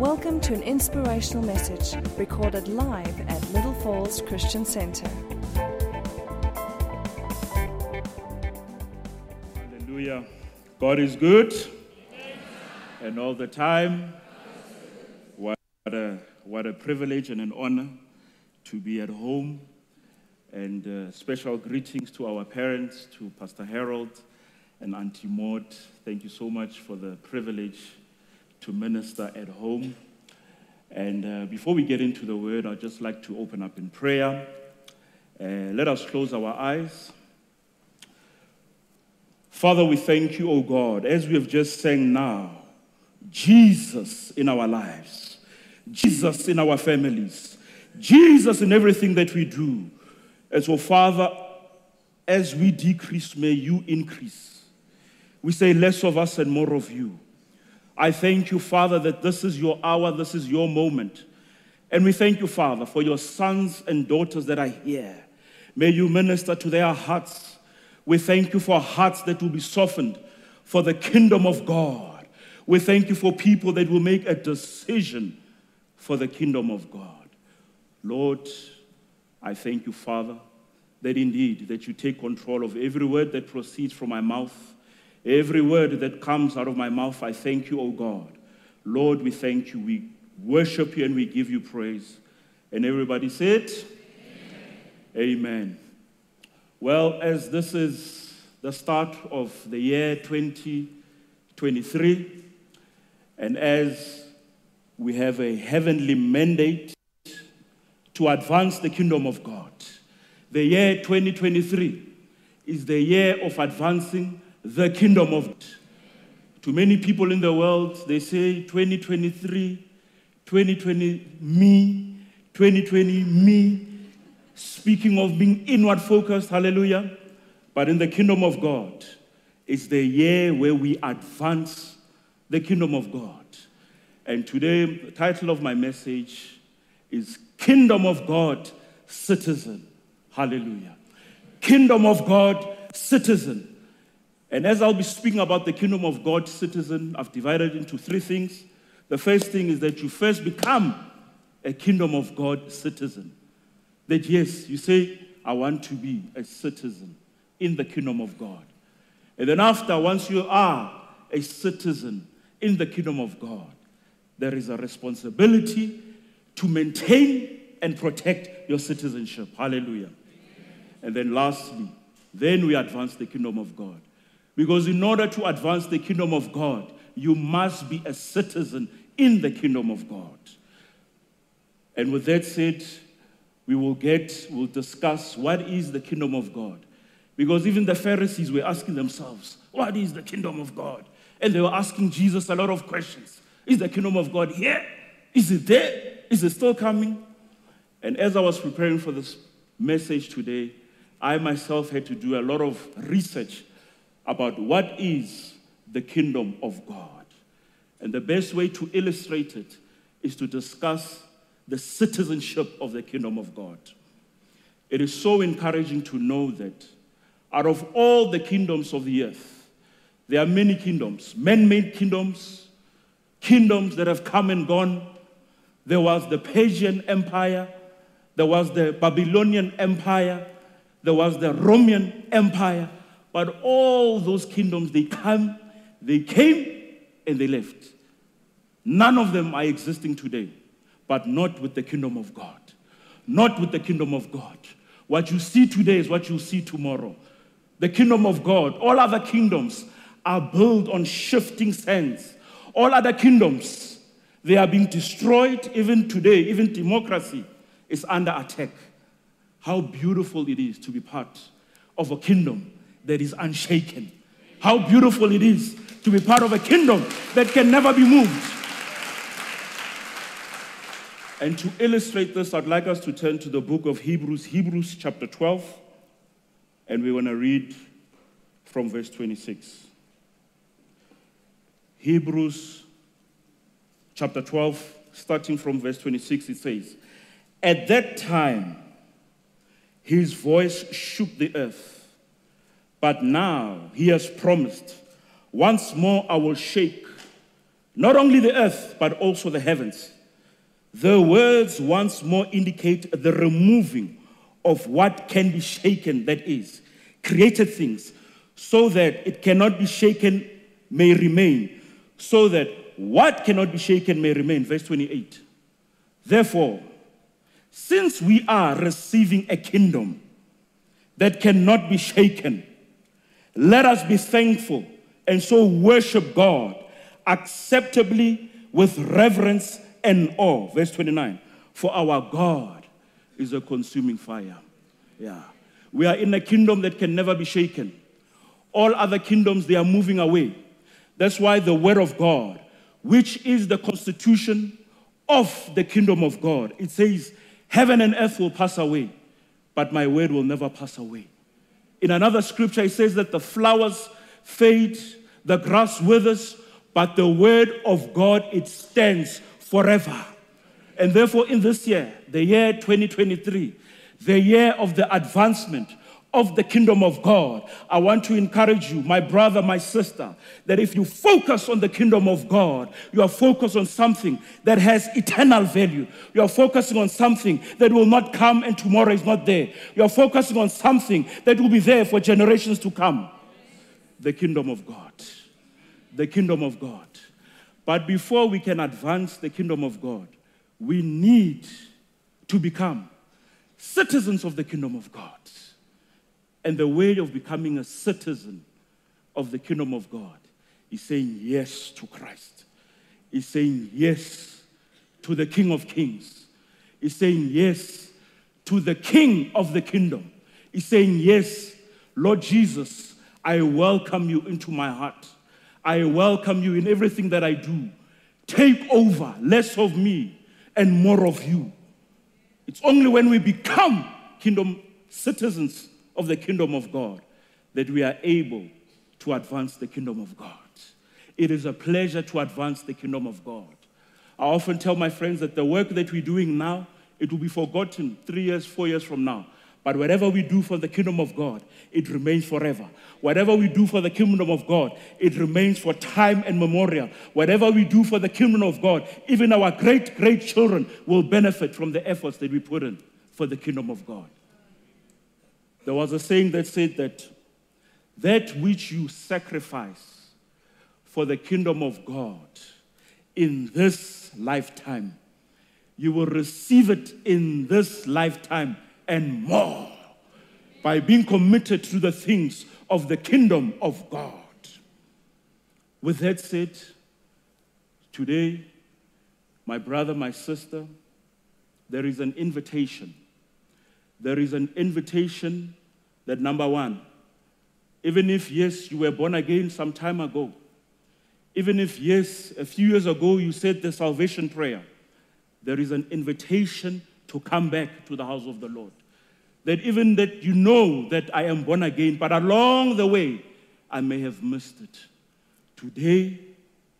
Welcome to an inspirational message recorded live at Little Falls Christian Center. Hallelujah. God is good. And all the time. What a, what a privilege and an honor to be at home. And uh, special greetings to our parents, to Pastor Harold and Auntie Maud. Thank you so much for the privilege to minister at home. And uh, before we get into the word, I'd just like to open up in prayer. Uh, let us close our eyes. Father, we thank you, O God, as we have just sang now, Jesus in our lives, Jesus in our families, Jesus in everything that we do. And so, Father, as we decrease, may you increase. We say less of us and more of you. I thank you, Father, that this is your hour, this is your moment. And we thank you, Father, for your sons and daughters that are here. May you minister to their hearts. We thank you for hearts that will be softened for the kingdom of God. We thank you for people that will make a decision for the kingdom of God. Lord, I thank you, Father, that indeed that you take control of every word that proceeds from my mouth Every word that comes out of my mouth, I thank you, O God. Lord, we thank you. We worship you and we give you praise. And everybody said, Amen. Amen. Well, as this is the start of the year 2023, and as we have a heavenly mandate to advance the kingdom of God, the year 2023 is the year of advancing the kingdom of God. To many people in the world, they say 2023, 2020 me, 2020 me, speaking of being inward focused, hallelujah. But in the kingdom of God, it's the year where we advance the kingdom of God. And today, the title of my message is Kingdom of God Citizen. Hallelujah. Kingdom of God Citizen. And as I'll be speaking about the kingdom of God citizen, I've divided into three things. The first thing is that you first become a kingdom of God citizen. That yes, you say, I want to be a citizen in the kingdom of God. And then after, once you are a citizen in the kingdom of God, there is a responsibility to maintain and protect your citizenship. Hallelujah. And then lastly, then we advance the kingdom of God. Because in order to advance the kingdom of God, you must be a citizen in the kingdom of God. And with that said, we will get, we'll discuss what is the kingdom of God. Because even the Pharisees were asking themselves, what is the kingdom of God? And they were asking Jesus a lot of questions. Is the kingdom of God here? Is it there? Is it still coming? And as I was preparing for this message today, I myself had to do a lot of research about what is the kingdom of God. And the best way to illustrate it is to discuss the citizenship of the kingdom of God. It is so encouraging to know that out of all the kingdoms of the earth, there are many kingdoms, man made kingdoms, kingdoms that have come and gone. There was the Persian Empire, there was the Babylonian Empire, there was the Roman Empire, but all those kingdoms, they come, they came, and they left. None of them are existing today, but not with the kingdom of God. Not with the kingdom of God. What you see today is what you'll see tomorrow. The kingdom of God, all other kingdoms are built on shifting sands. All other kingdoms, they are being destroyed even today. Even democracy is under attack. How beautiful it is to be part of a kingdom that is unshaken. How beautiful it is to be part of a kingdom that can never be moved. And to illustrate this, I'd like us to turn to the book of Hebrews, Hebrews chapter 12, and we want to read from verse 26. Hebrews chapter 12, starting from verse 26, it says, At that time, his voice shook the earth but now he has promised, once more I will shake not only the earth, but also the heavens. The words once more indicate the removing of what can be shaken, that is, created things, so that it cannot be shaken may remain, so that what cannot be shaken may remain. Verse 28. Therefore, since we are receiving a kingdom that cannot be shaken, let us be thankful and so worship God acceptably with reverence and awe. Verse 29 For our God is a consuming fire. Yeah. We are in a kingdom that can never be shaken. All other kingdoms, they are moving away. That's why the word of God, which is the constitution of the kingdom of God, it says, Heaven and earth will pass away, but my word will never pass away. In another scripture, it says that the flowers fade, the grass withers, but the word of God, it stands forever. And therefore, in this year, the year 2023, the year of the advancement of the kingdom of God, I want to encourage you, my brother, my sister, that if you focus on the kingdom of God, you are focused on something that has eternal value. You are focusing on something that will not come and tomorrow is not there. You are focusing on something that will be there for generations to come. The kingdom of God. The kingdom of God. But before we can advance the kingdom of God, we need to become citizens of the kingdom of God. And the way of becoming a citizen of the kingdom of God is saying yes to Christ, is saying yes to the King of Kings, is saying yes to the King of the kingdom, is saying yes, Lord Jesus, I welcome you into my heart. I welcome you in everything that I do. Take over, less of me and more of you. It's only when we become kingdom citizens of the kingdom of God that we are able to advance the kingdom of God. It is a pleasure to advance the kingdom of God. I often tell my friends that the work that we're doing now, it will be forgotten three years, four years from now. But whatever we do for the kingdom of God, it remains forever. Whatever we do for the kingdom of God, it remains for time and memorial. Whatever we do for the kingdom of God, even our great, great children will benefit from the efforts that we put in for the kingdom of God. There was a saying that said that that which you sacrifice for the kingdom of God in this lifetime, you will receive it in this lifetime and more by being committed to the things of the kingdom of God. With that said, today, my brother, my sister, there is an invitation. There is an invitation that number one, even if, yes, you were born again some time ago, even if, yes, a few years ago you said the salvation prayer, there is an invitation to come back to the house of the Lord. That even that you know that I am born again, but along the way, I may have missed it. Today,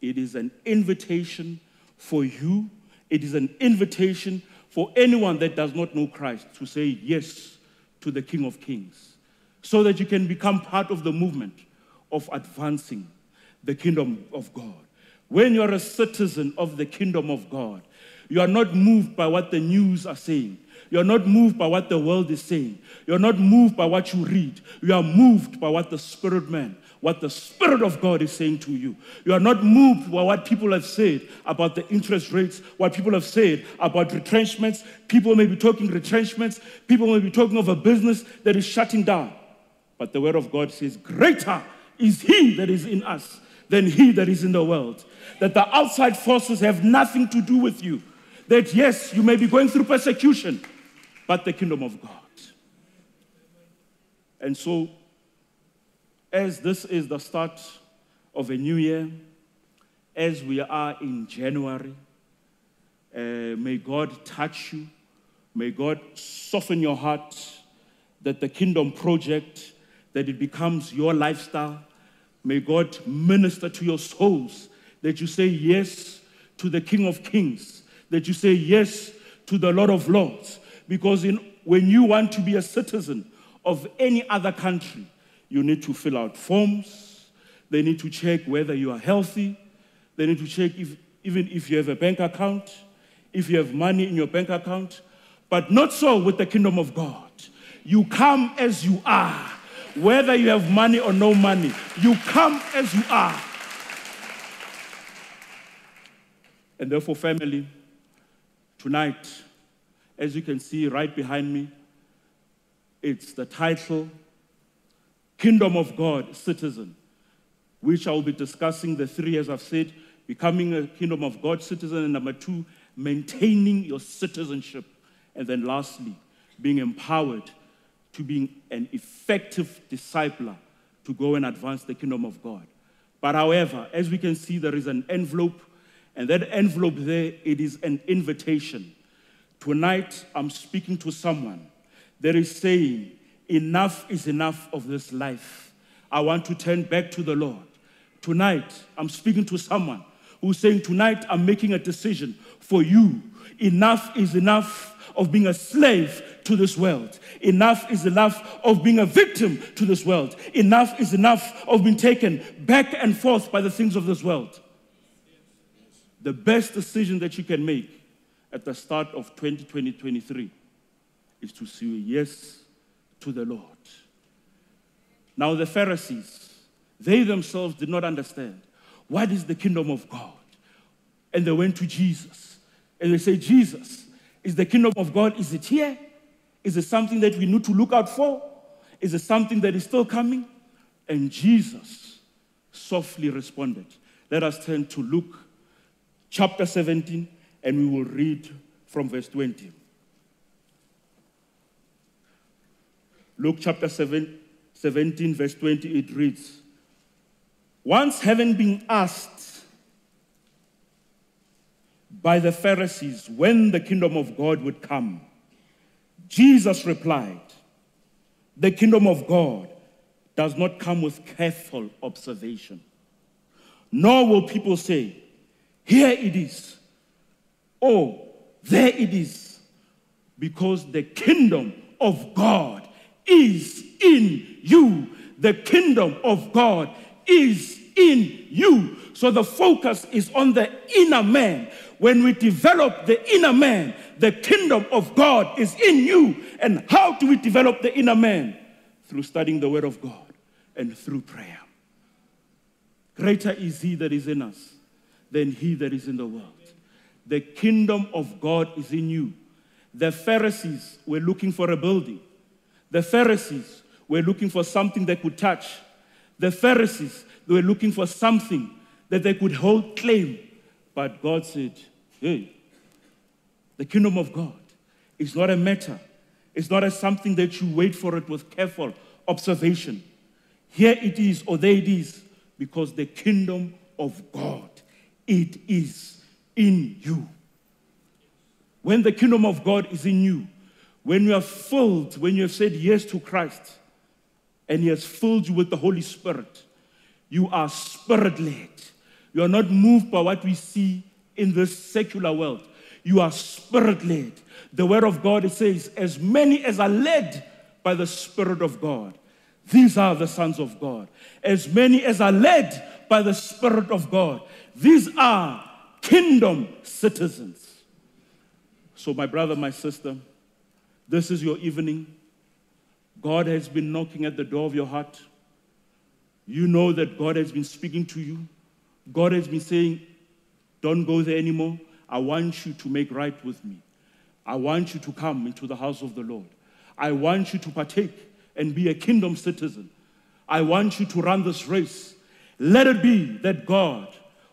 it is an invitation for you. It is an invitation for anyone that does not know Christ to say yes to the King of Kings so that you can become part of the movement of advancing the kingdom of God. When you're a citizen of the kingdom of God, you are not moved by what the news are saying. You're not moved by what the world is saying. You're not moved by what you read. You are moved by what the Spirit man, what the Spirit of God is saying to you. You are not moved by what people have said about the interest rates, what people have said about retrenchments. People may be talking retrenchments. People may be talking of a business that is shutting down. But the Word of God says, Greater is He that is in us than He that is in the world. That the outside forces have nothing to do with you. That yes, you may be going through persecution, but the kingdom of God. And so, as this is the start of a new year, as we are in January, uh, may God touch you. May God soften your heart that the kingdom project, that it becomes your lifestyle. May God minister to your souls, that you say yes to the King of Kings, that you say yes to the Lord of Lords, because in, when you want to be a citizen of any other country, you need to fill out forms. They need to check whether you are healthy. They need to check if, even if you have a bank account, if you have money in your bank account, but not so with the kingdom of God. You come as you are, whether you have money or no money, you come as you are. And therefore, family, tonight, as you can see right behind me, it's the title Kingdom of God Citizen, which I will be discussing the three, as I've said, becoming a Kingdom of God citizen, and number two, maintaining your citizenship. And then lastly, being empowered to being an effective discipler to go and advance the kingdom of God. But however, as we can see, there is an envelope, and that envelope there, it is an invitation. Tonight, I'm speaking to someone that is saying, Enough is enough of this life. I want to turn back to the Lord. Tonight, I'm speaking to someone who's saying, Tonight, I'm making a decision for you. Enough is enough of being a slave to this world. Enough is enough of being a victim to this world. Enough is enough of being taken back and forth by the things of this world. The best decision that you can make at the start of 2023 is to say yes to the Lord. Now, the Pharisees, they themselves did not understand what is the kingdom of God. And they went to Jesus and they say, Jesus, is the kingdom of God, is it here? Is it something that we need to look out for? Is it something that is still coming? And Jesus softly responded. Let us turn to Luke chapter 17 and we will read from verse 20. Luke chapter 7, 17, verse 20, it reads Once having been asked by the Pharisees when the kingdom of God would come, Jesus replied, The kingdom of God does not come with careful observation, nor will people say, Here it is, or there it is, because the kingdom of God is in you. The kingdom of God is in you. So the focus is on the inner man. When we develop the inner man, the kingdom of God is in you. And how do we develop the inner man? Through studying the word of God and through prayer. Greater is he that is in us than he that is in the world. The kingdom of God is in you. The Pharisees were looking for a building. The Pharisees were looking for something they could touch. The Pharisees, they were looking for something that they could hold claim. But God said, hey, the kingdom of God is not a matter. It's not a something that you wait for it with careful observation. Here it is, or there it is, because the kingdom of God, it is in you. When the kingdom of God is in you, when you are filled, when you have said yes to Christ, and He has filled you with the Holy Spirit, you are spirit led. You are not moved by what we see in this secular world. You are spirit led. The Word of God says, As many as are led by the Spirit of God, these are the sons of God. As many as are led by the Spirit of God, these are kingdom citizens. So, my brother, my sister, this is your evening. God has been knocking at the door of your heart. You know that God has been speaking to you. God has been saying, Don't go there anymore. I want you to make right with me. I want you to come into the house of the Lord. I want you to partake and be a kingdom citizen. I want you to run this race. Let it be that God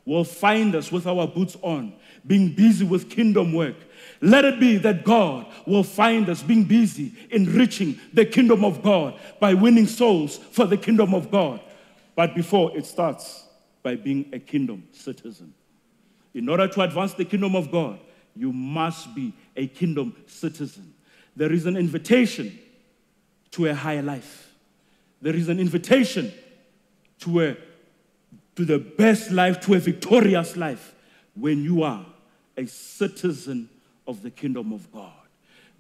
will find us with our boots on, being busy with kingdom work, let it be that God will find us being busy enriching the kingdom of God by winning souls for the kingdom of God. But before it starts by being a kingdom citizen. In order to advance the kingdom of God, you must be a kingdom citizen. There is an invitation to a higher life. There is an invitation to a to the best life, to a victorious life when you are a citizen of the kingdom of God.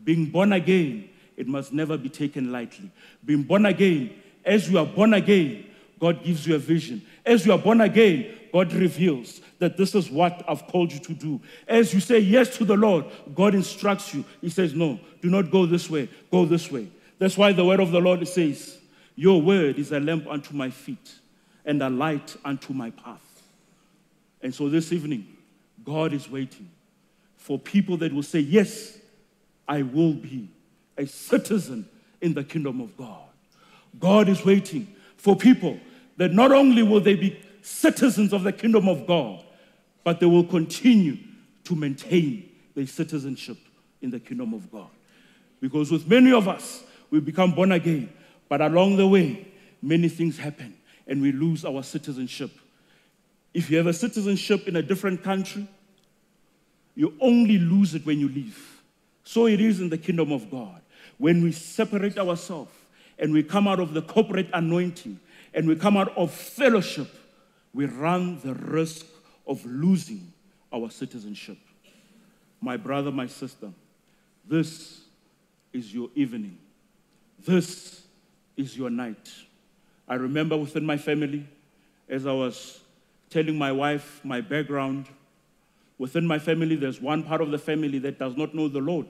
Being born again, it must never be taken lightly. Being born again, as you are born again, God gives you a vision. As you are born again, God reveals that this is what I've called you to do. As you say yes to the Lord, God instructs you. He says, No, do not go this way, go this way. That's why the word of the Lord says, Your word is a lamp unto my feet and a light unto my path. And so this evening, God is waiting for people that will say, Yes, I will be a citizen in the kingdom of God. God is waiting for people that not only will they be citizens of the kingdom of God, but they will continue to maintain their citizenship in the kingdom of God. Because with many of us, we become born again, but along the way, many things happen and we lose our citizenship. If you have a citizenship in a different country, you only lose it when you leave. So it is in the kingdom of God. When we separate ourselves and we come out of the corporate anointing and we come out of fellowship, we run the risk of losing our citizenship. My brother, my sister, this is your evening. This is your night. I remember within my family, as I was telling my wife my background, within my family, there's one part of the family that does not know the Lord.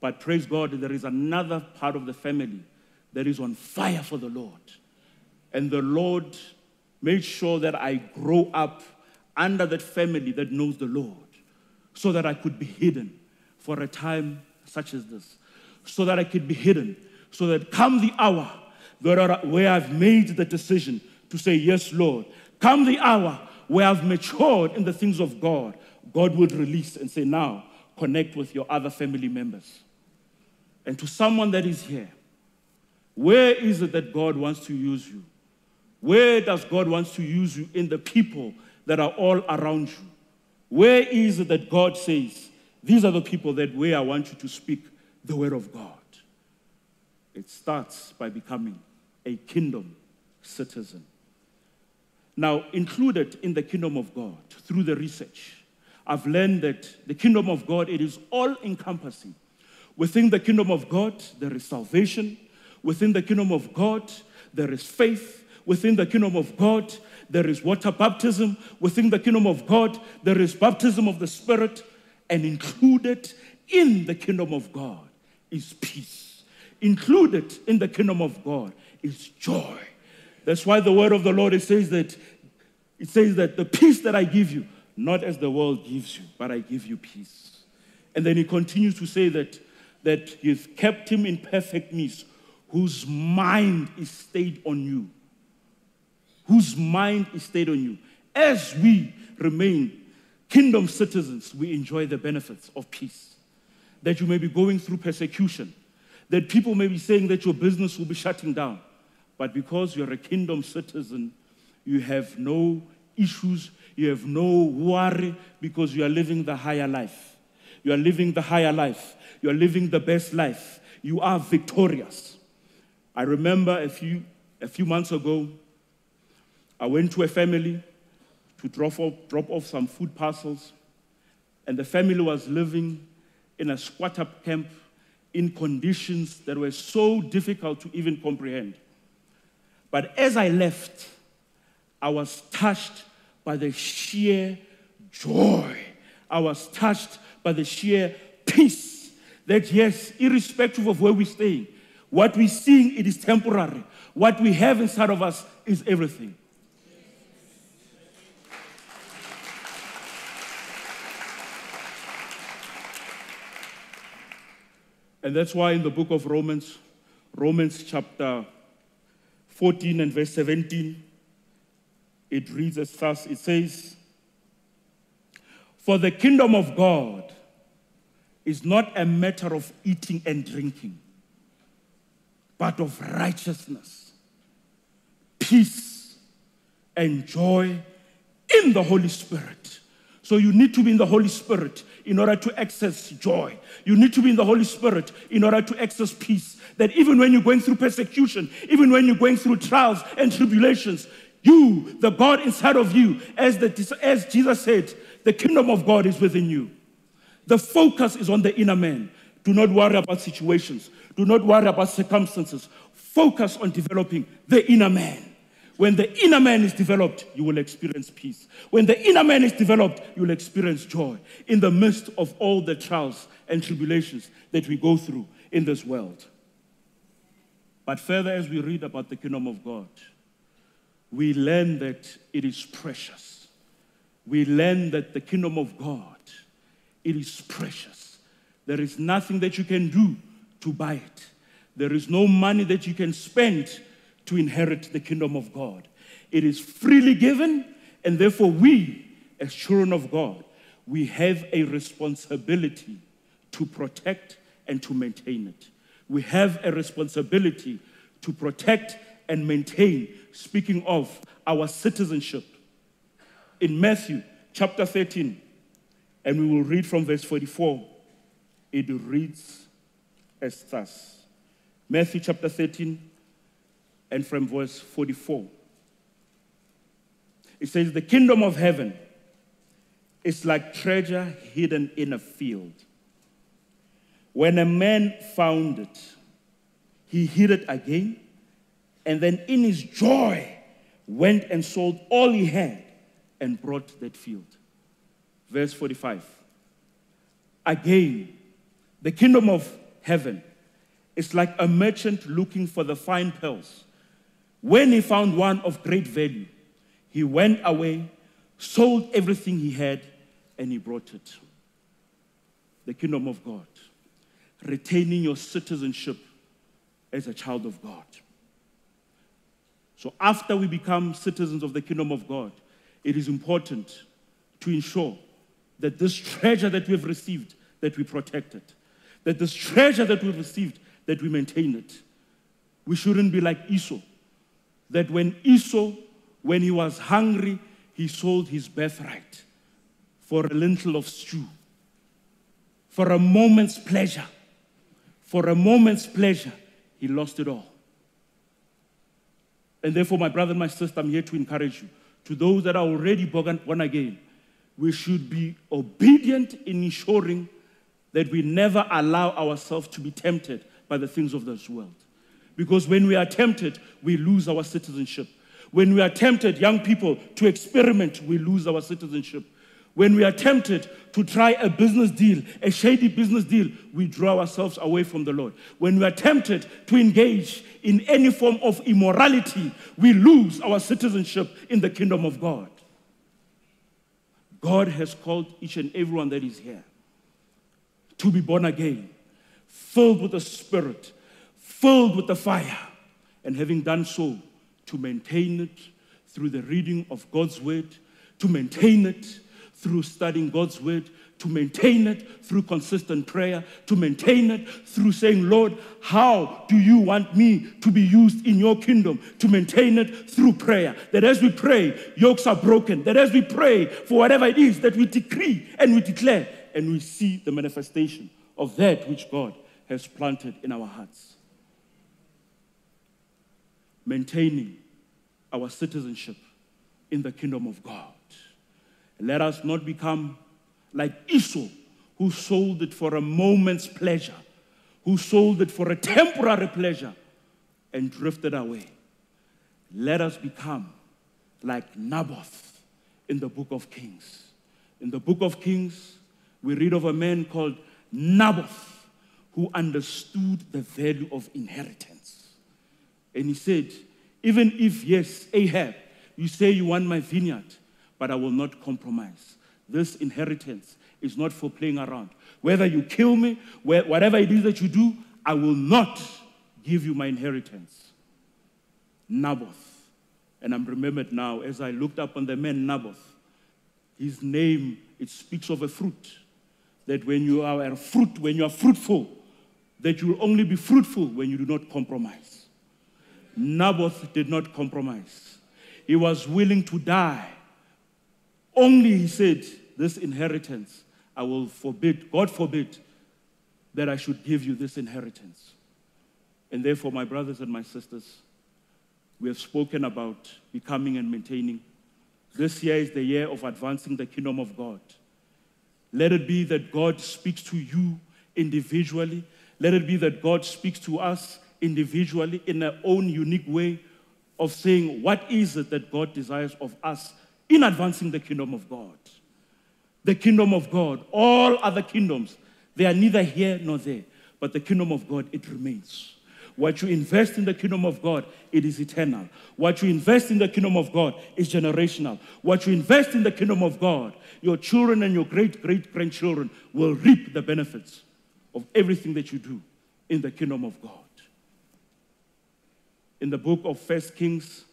But praise God, there is another part of the family that is on fire for the Lord. And the Lord made sure that I grow up under that family that knows the Lord so that I could be hidden for a time such as this. So that I could be hidden. So that come the hour where I've made the decision to say, Yes, Lord. Come the hour where I've matured in the things of God, God would release and say, Now connect with your other family members. And to someone that is here, where is it that God wants to use you? Where does God want to use you in the people that are all around you? Where is it that God says, These are the people that where I want you to speak the word of God? It starts by becoming a kingdom citizen. Now, included in the kingdom of God through the research, I've learned that the kingdom of God, it is all encompassing. Within the kingdom of God, there is salvation. Within the kingdom of God, there is faith. Within the kingdom of God, there is water baptism. Within the kingdom of God, there is baptism of the Spirit. And included in the kingdom of God is peace. Included in the kingdom of God is joy. That's why the word of the Lord it says that it says that the peace that I give you, not as the world gives you, but I give you peace. And then he continues to say that that you've kept him in perfect peace, whose mind is stayed on you. Whose mind is stayed on you. As we remain kingdom citizens, we enjoy the benefits of peace. That you may be going through persecution, that people may be saying that your business will be shutting down. But because you're a kingdom citizen, you have no issues, you have no worry because you are living the higher life. You are living the higher life. You are living the best life. You are victorious. I remember a few, a few months ago, I went to a family to drop off, drop off some food parcels, and the family was living in a squatter camp in conditions that were so difficult to even comprehend. But as I left, I was touched by the sheer joy. I was touched by the sheer peace that, yes, irrespective of where we're staying, what we're seeing, it is temporary. What we have inside of us is everything. And that's why in the book of Romans, Romans chapter 14 and verse 17, it reads as thus it says, For the kingdom of God is not a matter of eating and drinking, but of righteousness, peace, and joy in the Holy Spirit. So you need to be in the Holy Spirit in order to access joy. You need to be in the Holy Spirit in order to access peace. That even when you're going through persecution, even when you're going through trials and tribulations, you, the God inside of you, as, the, as Jesus said, the kingdom of God is within you. The focus is on the inner man. Do not worry about situations. Do not worry about circumstances. Focus on developing the inner man. When the inner man is developed, you will experience peace. When the inner man is developed, you will experience joy in the midst of all the trials and tribulations that we go through in this world. But further, as we read about the kingdom of God, we learn that it is precious. We learn that the kingdom of God, it is precious. There is nothing that you can do to buy it. There is no money that you can spend to inherit the kingdom of God. It is freely given, and therefore we, as children of God, we have a responsibility to protect and to maintain it. We have a responsibility to protect and maintain, speaking of our citizenship. In Matthew chapter 13, and we will read from verse 44, it reads as thus Matthew chapter 13, and from verse 44. It says, The kingdom of heaven is like treasure hidden in a field. When a man found it, he hid it again, and then in his joy went and sold all he had and brought that field. Verse 45. Again, the kingdom of heaven is like a merchant looking for the fine pearls. When he found one of great value, he went away, sold everything he had, and he brought it. The kingdom of God, retaining your citizenship as a child of God. So, after we become citizens of the kingdom of God, it is important to ensure that this treasure that we have received, that we protect it. That this treasure that we've received, that we maintain it. We shouldn't be like Esau, that when Esau, when he was hungry, he sold his birthright for a lintel of stew, for a moment's pleasure. For a moment's pleasure, he lost it all. And therefore, my brother and my sister, I'm here to encourage you. To those that are already born again, we should be obedient in ensuring that we never allow ourselves to be tempted by the things of this world. Because when we are tempted, we lose our citizenship. When we are tempted, young people, to experiment, we lose our citizenship. When we are tempted to try a business deal, a shady business deal, we draw ourselves away from the Lord. When we are tempted to engage in any form of immorality, we lose our citizenship in the kingdom of God. God has called each and everyone that is here to be born again, filled with the Spirit, filled with the fire, and having done so, to maintain it through the reading of God's word, to maintain it through studying God's word, to maintain it through consistent prayer, to maintain it through saying, Lord, how do you want me to be used in your kingdom? To maintain it through prayer. That as we pray, yokes are broken. That as we pray for whatever it is that we decree and we declare, and we see the manifestation of that which God has planted in our hearts maintaining our citizenship in the kingdom of God. Let us not become like Esau, who sold it for a moment's pleasure, who sold it for a temporary pleasure and drifted away. Let us become like Naboth in the book of Kings. In the book of Kings, we read of a man called Naboth who understood the value of inheritance. And he said, Even if, yes, Ahab, you say you want my vineyard, but I will not compromise. This inheritance is not for playing around. Whether you kill me, whatever it is that you do, I will not give you my inheritance. Naboth. And I'm remembered now as I looked up on the man Naboth. His name, it speaks of a fruit. That when you are a fruit, when you are fruitful, that you will only be fruitful when you do not compromise. Naboth did not compromise. He was willing to die. Only, he said, this inheritance, I will forbid, God forbid, that I should give you this inheritance. And therefore, my brothers and my sisters, we have spoken about becoming and maintaining. This year is the year of advancing the kingdom of God. Let it be that God speaks to you individually. Let it be that God speaks to us individually in our own unique way of saying, What is it that God desires of us in advancing the kingdom of God? The kingdom of God, all other kingdoms, they are neither here nor there, but the kingdom of God, it remains. What you invest in the kingdom of God, it is eternal. What you invest in the kingdom of God is generational. What you invest in the kingdom of God, your children and your great great grandchildren will reap the benefits of everything that you do in the kingdom of God. In the book of First Kings,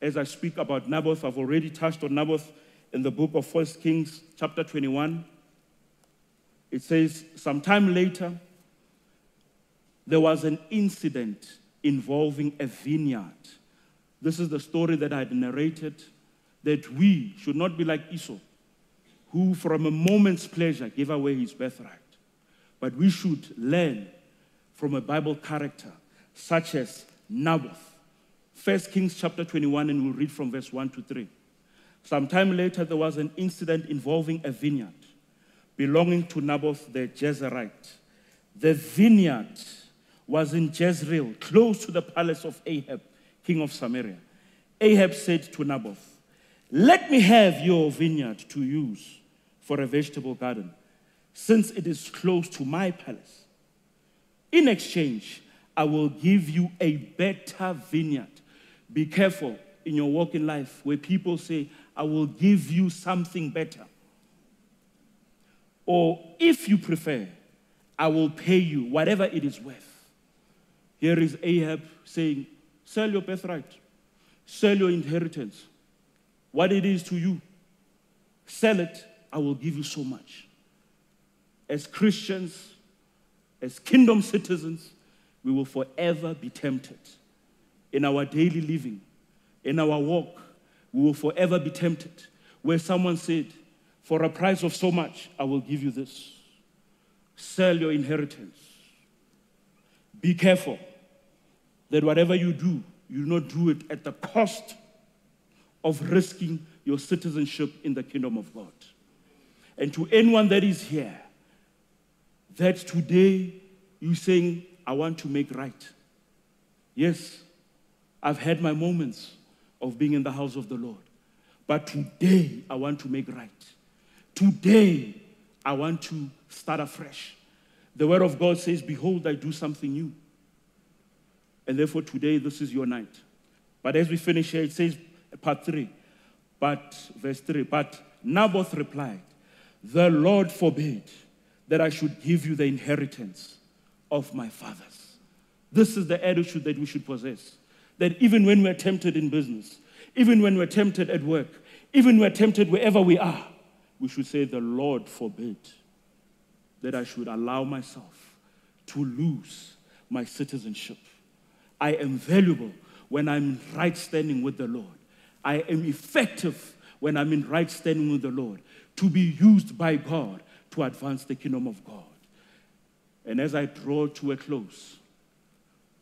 as I speak about Naboth, I've already touched on Naboth in the book of First Kings, chapter 21. It says, sometime later, there was an incident involving a vineyard. This is the story that I had narrated that we should not be like Esau, who from a moment's pleasure gave away his birthright. But we should learn from a Bible character such as Naboth. First Kings chapter 21, and we'll read from verse 1 to 3. Sometime later, there was an incident involving a vineyard belonging to Naboth the Jezreelite. The vineyard was in Jezreel, close to the palace of Ahab, king of Samaria. Ahab said to Naboth, Let me have your vineyard to use for a vegetable garden, since it is close to my palace. In exchange, I will give you a better vineyard. Be careful in your walk in life where people say, I will give you something better. Or if you prefer, I will pay you whatever it is worth. Here is Ahab saying, Sell your birthright, sell your inheritance, what it is to you. Sell it, I will give you so much. As Christians, as kingdom citizens, we will forever be tempted. In our daily living, in our walk, we will forever be tempted. Where someone said, For a price of so much, I will give you this. Sell your inheritance. Be careful that whatever you do, you not do it at the cost of risking your citizenship in the kingdom of God. And to anyone that is here, that today you saying, I want to make right. Yes, I've had my moments of being in the house of the Lord. But today I want to make right. Today I want to start afresh. The word of God says, Behold, I do something new. And therefore, today, this is your night. But as we finish here, it says, part three, but verse three, but Naboth replied, The Lord forbid that I should give you the inheritance of my fathers. This is the attitude that we should possess. That even when we're tempted in business, even when we're tempted at work, even we're tempted wherever we are, we should say, The Lord forbid that I should allow myself to lose my citizenship I am valuable when I'm right standing with the Lord. I am effective when I'm in right standing with the Lord to be used by God to advance the kingdom of God. And as I draw to a close,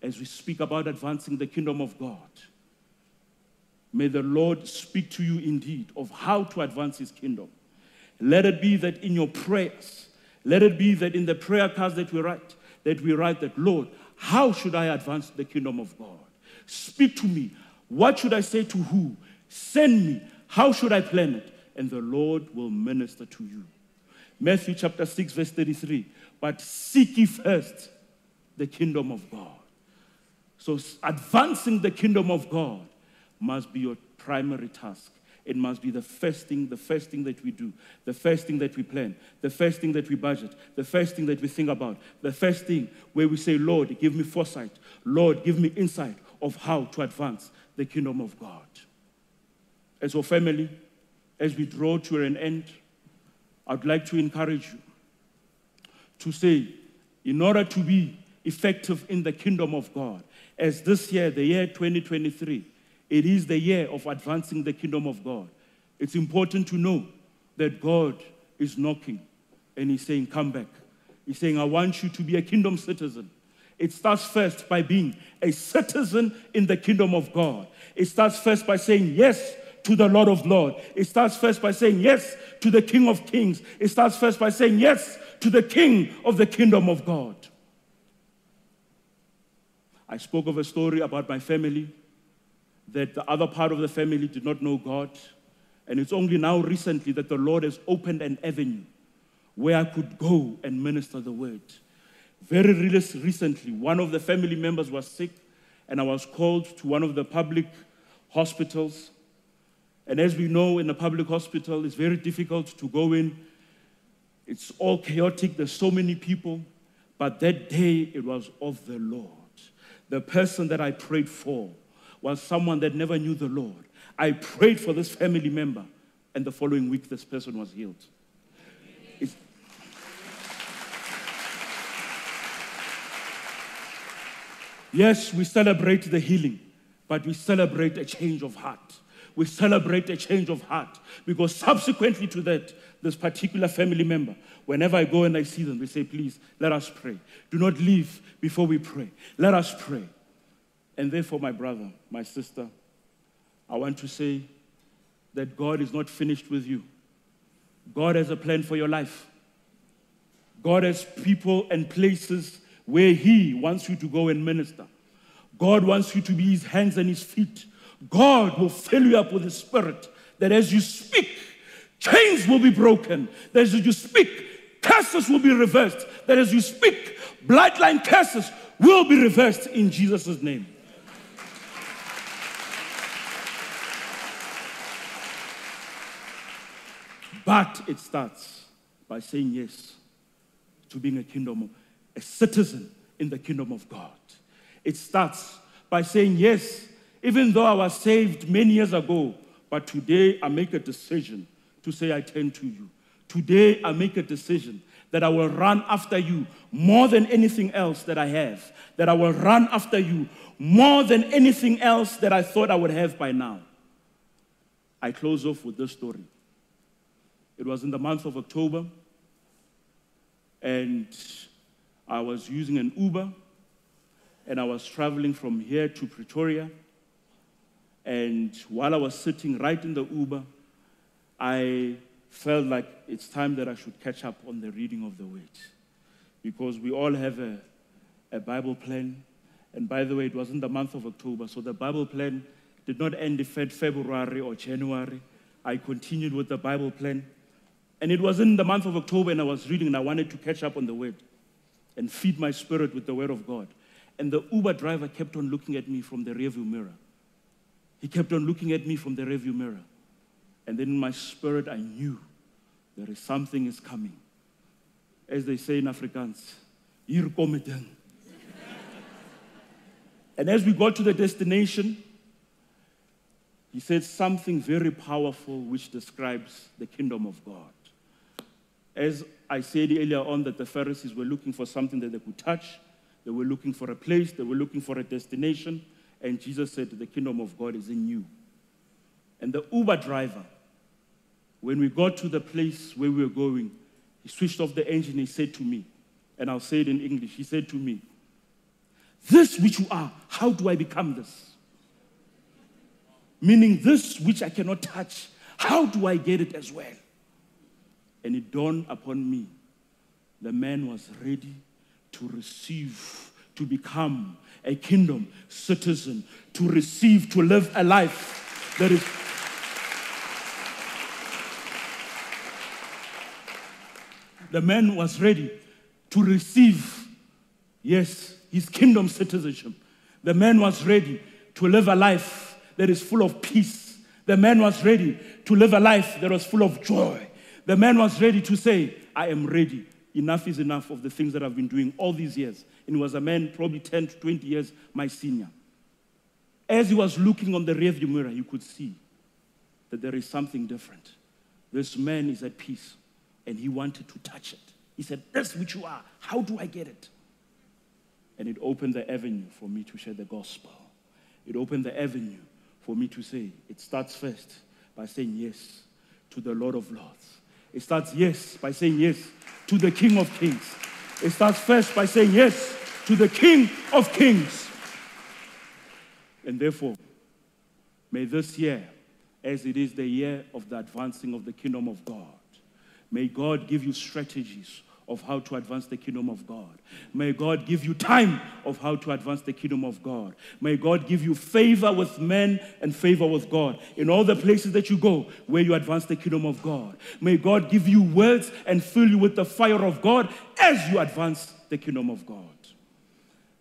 as we speak about advancing the kingdom of God, may the Lord speak to you indeed of how to advance his kingdom. Let it be that in your prayers, let it be that in the prayer cards that we write, that we write that, Lord, how should I advance the kingdom of God? Speak to me. What should I say to who? Send me. How should I plan it? And the Lord will minister to you. Matthew chapter 6, verse 33. But seek ye first the kingdom of God. So, advancing the kingdom of God must be your primary task. It must be the first thing, the first thing that we do, the first thing that we plan, the first thing that we budget, the first thing that we think about, the first thing where we say, Lord, give me foresight. Lord, give me insight of how to advance the kingdom of God. As a family, as we draw to an end, I'd like to encourage you to say, in order to be effective in the kingdom of God, as this year, the year 2023, it is the year of advancing the kingdom of God. It's important to know that God is knocking and He's saying, Come back. He's saying, I want you to be a kingdom citizen. It starts first by being a citizen in the kingdom of God. It starts first by saying yes to the Lord of Lords. It starts first by saying yes to the King of Kings. It starts first by saying yes to the King of the kingdom of God. I spoke of a story about my family that the other part of the family did not know God. And it's only now recently that the Lord has opened an avenue where I could go and minister the word. Very recently, one of the family members was sick, and I was called to one of the public hospitals. And as we know, in a public hospital, it's very difficult to go in. It's all chaotic, there's so many people. But that day, it was of the Lord. The person that I prayed for was someone that never knew the Lord. I prayed for this family member, and the following week, this person was healed. Yes, we celebrate the healing, but we celebrate a change of heart. We celebrate a change of heart because subsequently to that, this particular family member, whenever I go and I see them, they say, Please, let us pray. Do not leave before we pray. Let us pray. And therefore, my brother, my sister, I want to say that God is not finished with you. God has a plan for your life. God has people and places where He wants you to go and minister. God wants you to be His hands and His feet. God will fill you up with His Spirit that as you speak, chains will be broken. That as you speak, curses will be reversed. That as you speak, bloodline curses will be reversed in Jesus' name. But it starts by saying yes to being a kingdom, a citizen in the kingdom of God. It starts by saying yes, even though I was saved many years ago, but today I make a decision to say I turn to you. Today I make a decision that I will run after you more than anything else that I have, that I will run after you more than anything else that I thought I would have by now. I close off with this story. It was in the month of October, and I was using an Uber, and I was traveling from here to Pretoria. And while I was sitting right in the Uber, I felt like it's time that I should catch up on the reading of the Word. Because we all have a, a Bible plan. And by the way, it was in the month of October, so the Bible plan did not end in February or January. I continued with the Bible plan. And it was in the month of October, and I was reading, and I wanted to catch up on the word and feed my spirit with the word of God. And the Uber driver kept on looking at me from the rearview mirror. He kept on looking at me from the rearview mirror. And then in my spirit, I knew there is something is coming. As they say in Afrikaans, hier kom and as we got to the destination, he said something very powerful which describes the kingdom of God. As I said earlier on, that the Pharisees were looking for something that they could touch, they were looking for a place, they were looking for a destination, and Jesus said, The kingdom of God is in you. And the Uber driver, when we got to the place where we were going, he switched off the engine. He said to me, and I'll say it in English, he said to me, This which you are, how do I become this? Meaning, this which I cannot touch, how do I get it as well? And it dawned upon me the man was ready to receive, to become a kingdom citizen, to receive, to live a life that is. The man was ready to receive, yes, his kingdom citizenship. The man was ready to live a life that is full of peace. The man was ready to live a life that was full of joy. The man was ready to say, I am ready. Enough is enough of the things that I've been doing all these years. And he was a man, probably 10 to 20 years my senior. As he was looking on the rearview mirror, you could see that there is something different. This man is at peace, and he wanted to touch it. He said, That's which you are. How do I get it? And it opened the avenue for me to share the gospel. It opened the avenue for me to say, It starts first by saying yes to the Lord of Lords. It starts yes by saying yes to the King of Kings. It starts first by saying yes to the King of Kings. And therefore, may this year, as it is the year of the advancing of the kingdom of God, may God give you strategies of how to advance the kingdom of God. May God give you time of how to advance the kingdom of God. May God give you favor with men and favor with God in all the places that you go where you advance the kingdom of God. May God give you words and fill you with the fire of God as you advance the kingdom of God.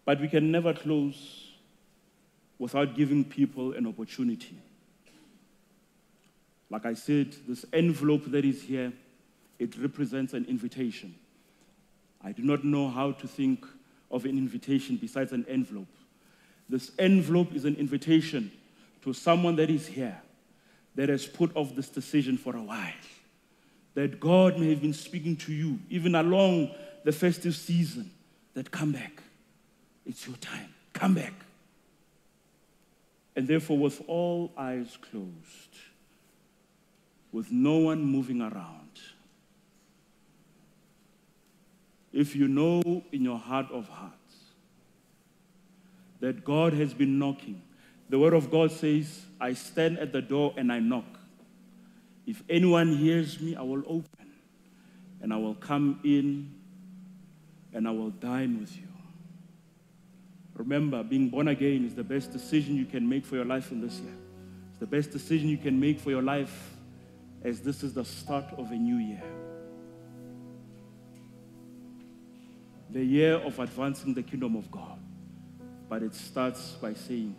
But we can never close without giving people an opportunity. Like I said, this envelope that is here, it represents an invitation. I do not know how to think of an invitation besides an envelope. This envelope is an invitation to someone that is here that has put off this decision for a while. That God may have been speaking to you, even along the festive season, that come back. It's your time. Come back. And therefore, with all eyes closed, with no one moving around, if you know in your heart of hearts that God has been knocking, the Word of God says, I stand at the door and I knock. If anyone hears me, I will open and I will come in and I will dine with you. Remember, being born again is the best decision you can make for your life in this year. It's the best decision you can make for your life as this is the start of a new year. The year of advancing the kingdom of God. But it starts by saying,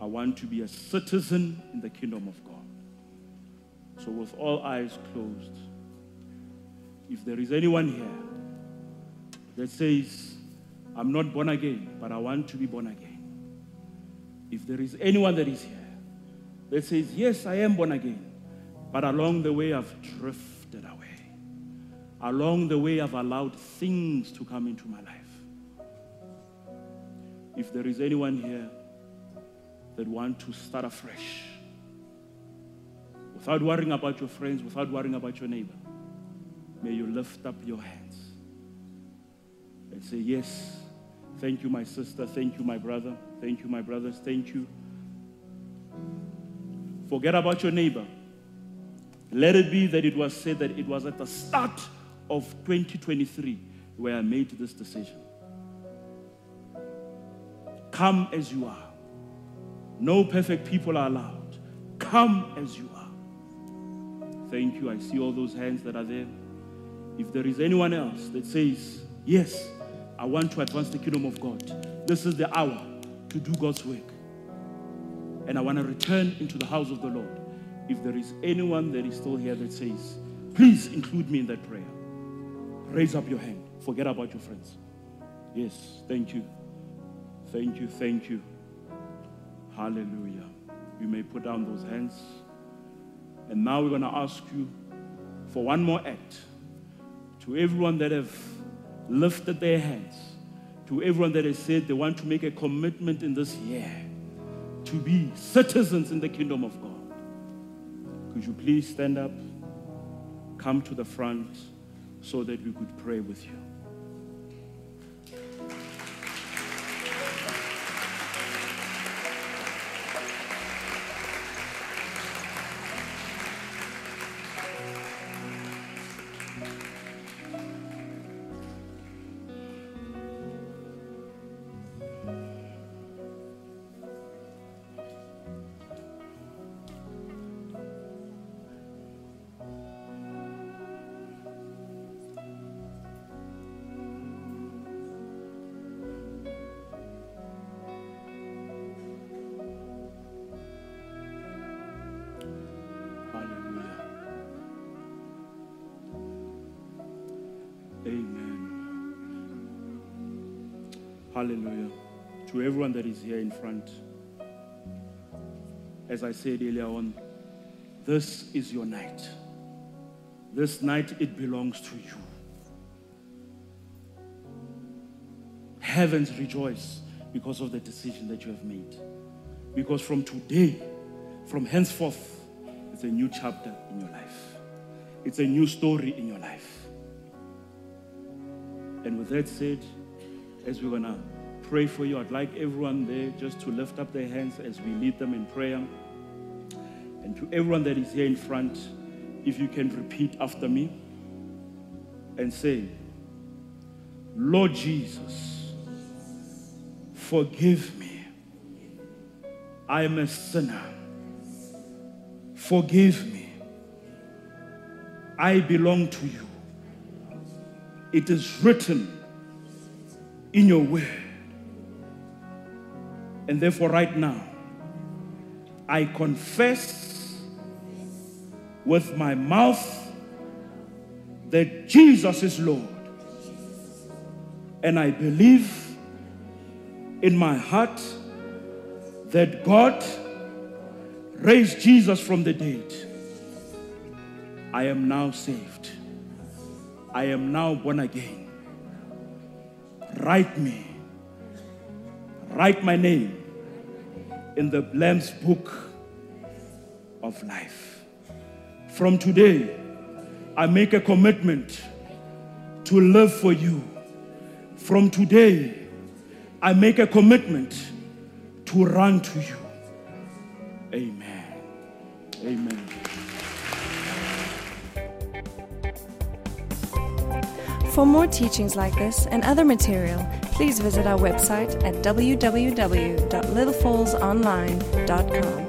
I want to be a citizen in the kingdom of God. So, with all eyes closed, if there is anyone here that says, I'm not born again, but I want to be born again. If there is anyone that is here that says, Yes, I am born again, but along the way I've drifted. Along the way I've allowed things to come into my life. If there is anyone here that want to start afresh, without worrying about your friends, without worrying about your neighbor, may you lift up your hands and say, Yes, thank you, my sister. Thank you, my brother. Thank you, my brothers. Thank you. Forget about your neighbor. Let it be that it was said that it was at the start of 2023 where I made this decision. Come as you are. No perfect people are allowed. Come as you are. Thank you. I see all those hands that are there. If there is anyone else that says, Yes, I want to advance the kingdom of God, this is the hour to do God's work. And I want to return into the house of the Lord. If there is anyone that is still here that says, Please include me in that prayer, raise up your hand. Forget about your friends. Yes, thank you. Thank you, thank you. Hallelujah. You may put down those hands. And now we're going to ask you for one more act. To everyone that have lifted their hands, to everyone that has said they want to make a commitment in this year to be citizens in the kingdom of God. Could you please stand up, come to the front so that we could pray with you? Hallelujah. To everyone that is here in front, as I said earlier on, this is your night. This night, it belongs to you. Heavens rejoice because of the decision that you have made. Because from today, from henceforth, it's a new chapter in your life. It's a new story in your life. And with that said, as we're going to pray for you, I'd like everyone there just to lift up their hands as we lead them in prayer. And to everyone that is here in front, if you can repeat after me and say, Lord Jesus, forgive me. I am a sinner. Forgive me. I belong to you. It is written in your word. And therefore, right now, I confess with my mouth that Jesus is Lord. And I believe in my heart that God raised Jesus from the dead. I am now saved. I am now born again. Write me. Write my name in the Lamb's book of life. From today, I make a commitment to live for you. From today, I make a commitment to run to you. Amen. Amen. For more teachings like this and other material, please visit our website at www.littlefallsonline.com.